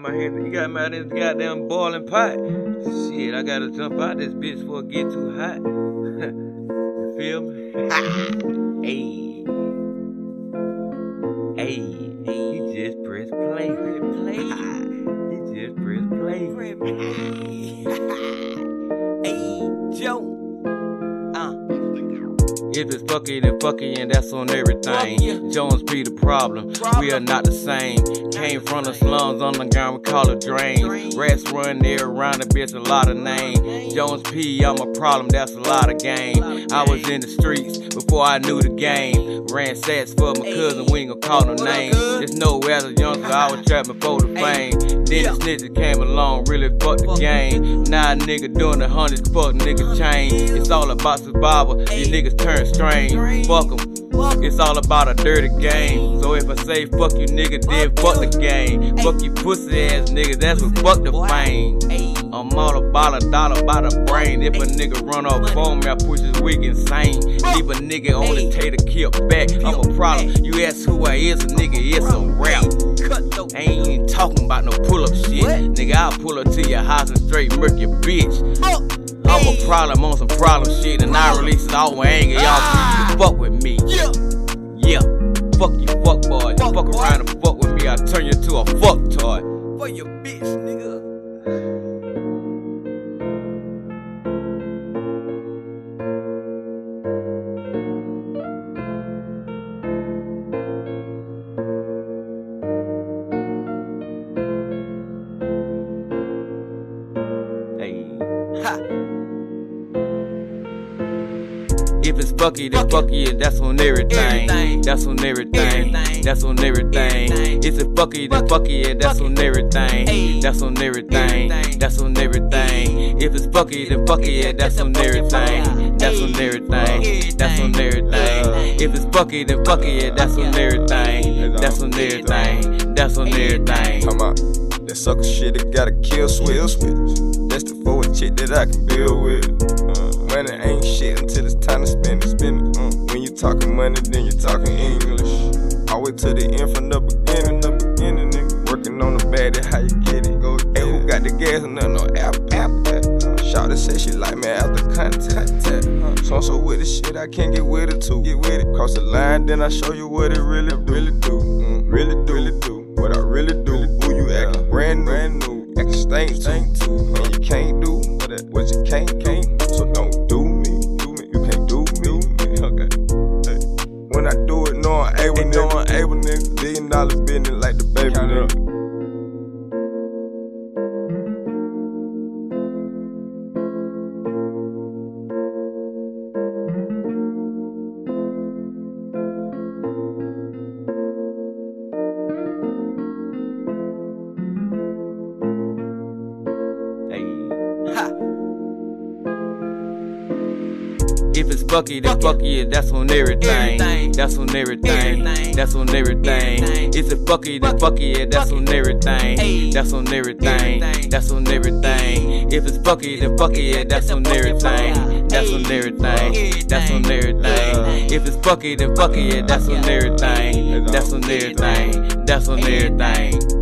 My head, you got me out in this goddamn boiling pot. Shit, I gotta jump out this bitch before it get too hot. you feel me? hey. Hey, hey, he just press play. play. he just press play. hey, Joe. If it's fucky, then fucky, and that's on everything. Jones P the problem. We are not the same. Came from the slums on the ground, we call it drain. Rats run there around the bitch, a lot of name. Jones P, I'm a problem, that's a lot of game. I was in the streets before I knew the game. Ran stats for my cousin, we ain't gon' call no name. Just know as a youngster, I was trapping for the fame. Then the snitches came along, really fucked the game. Now a nigga doing the hundreds, fuck nigga change. It's all about survival, these niggas turn strange. Fuck 'em. It's all about a dirty game. So if I say fuck you nigga, then fuck the game. Fuck you pussy ass nigga, that's what fuck the fame. I'm all about a dollar by the brain. If a nigga run off on me, I push his wig insane. Leave a nigga on the tater kill back. I'm a problem. You ask who I is, a nigga, it's a rap. I ain't even talking about no pull up shit. Nigga, I'll pull up to your house and straight murk your bitch. I'm a problem on some problem shit, and I release it all with anger. Y'all fuck with me. Yeah, fuck you, fuck boy. You fuck around and fuck with me, I turn you to a fuck toy. For your bitch, nigga. If it's fucky, then Fuck fucky it, that's on everything. Everything. That's on everything. Everything. That's on everything. Everything. It's a fucky, then Fuck fucky it, that's on everything. That's on everything. Everything. That's on everything. If it's fucky, then fucky it, that's on everything. That's on everything. That's on everything. If it's fucky, then fucky it, that's on everything. That's on everything. That's on everything. Come on. That sucker shit, it got a kill switch. That's the forward chick that I can build with. Uh, money ain't shit until it's talking money, then you talking English. Always to the end from the beginning, the beginning, nigga. Working on the bad, how you get it. Go, hey, who got the gas nothing no app, app, app. Shawty say she like me after contact. Uh, so so with the shit, I can't get with it too. Get with it, cross the line, then I show you what it really do. Really do, mm, really do, really do. What I really do. Who you acting brand new, brand new, acting stink too. And you can't do what you can't do. When I do it, I'm able, I'm able, nigga. Billion dollar business like the baby, nigga. If it's fucky, then Fuck fucky it, that's on everything. Everything. That's on everything. Everything. That's on everything. Everything. It's a fucky, then Fuck fucky it, that's Fuck on everything. Hey. That's on everything. Everything. That's on everything. If it's fucky, then fucky it, that's on everything. That's on everything. That's on everything. If it's fucky, then fucky it, that's on everything. That's on everything. That's on everything.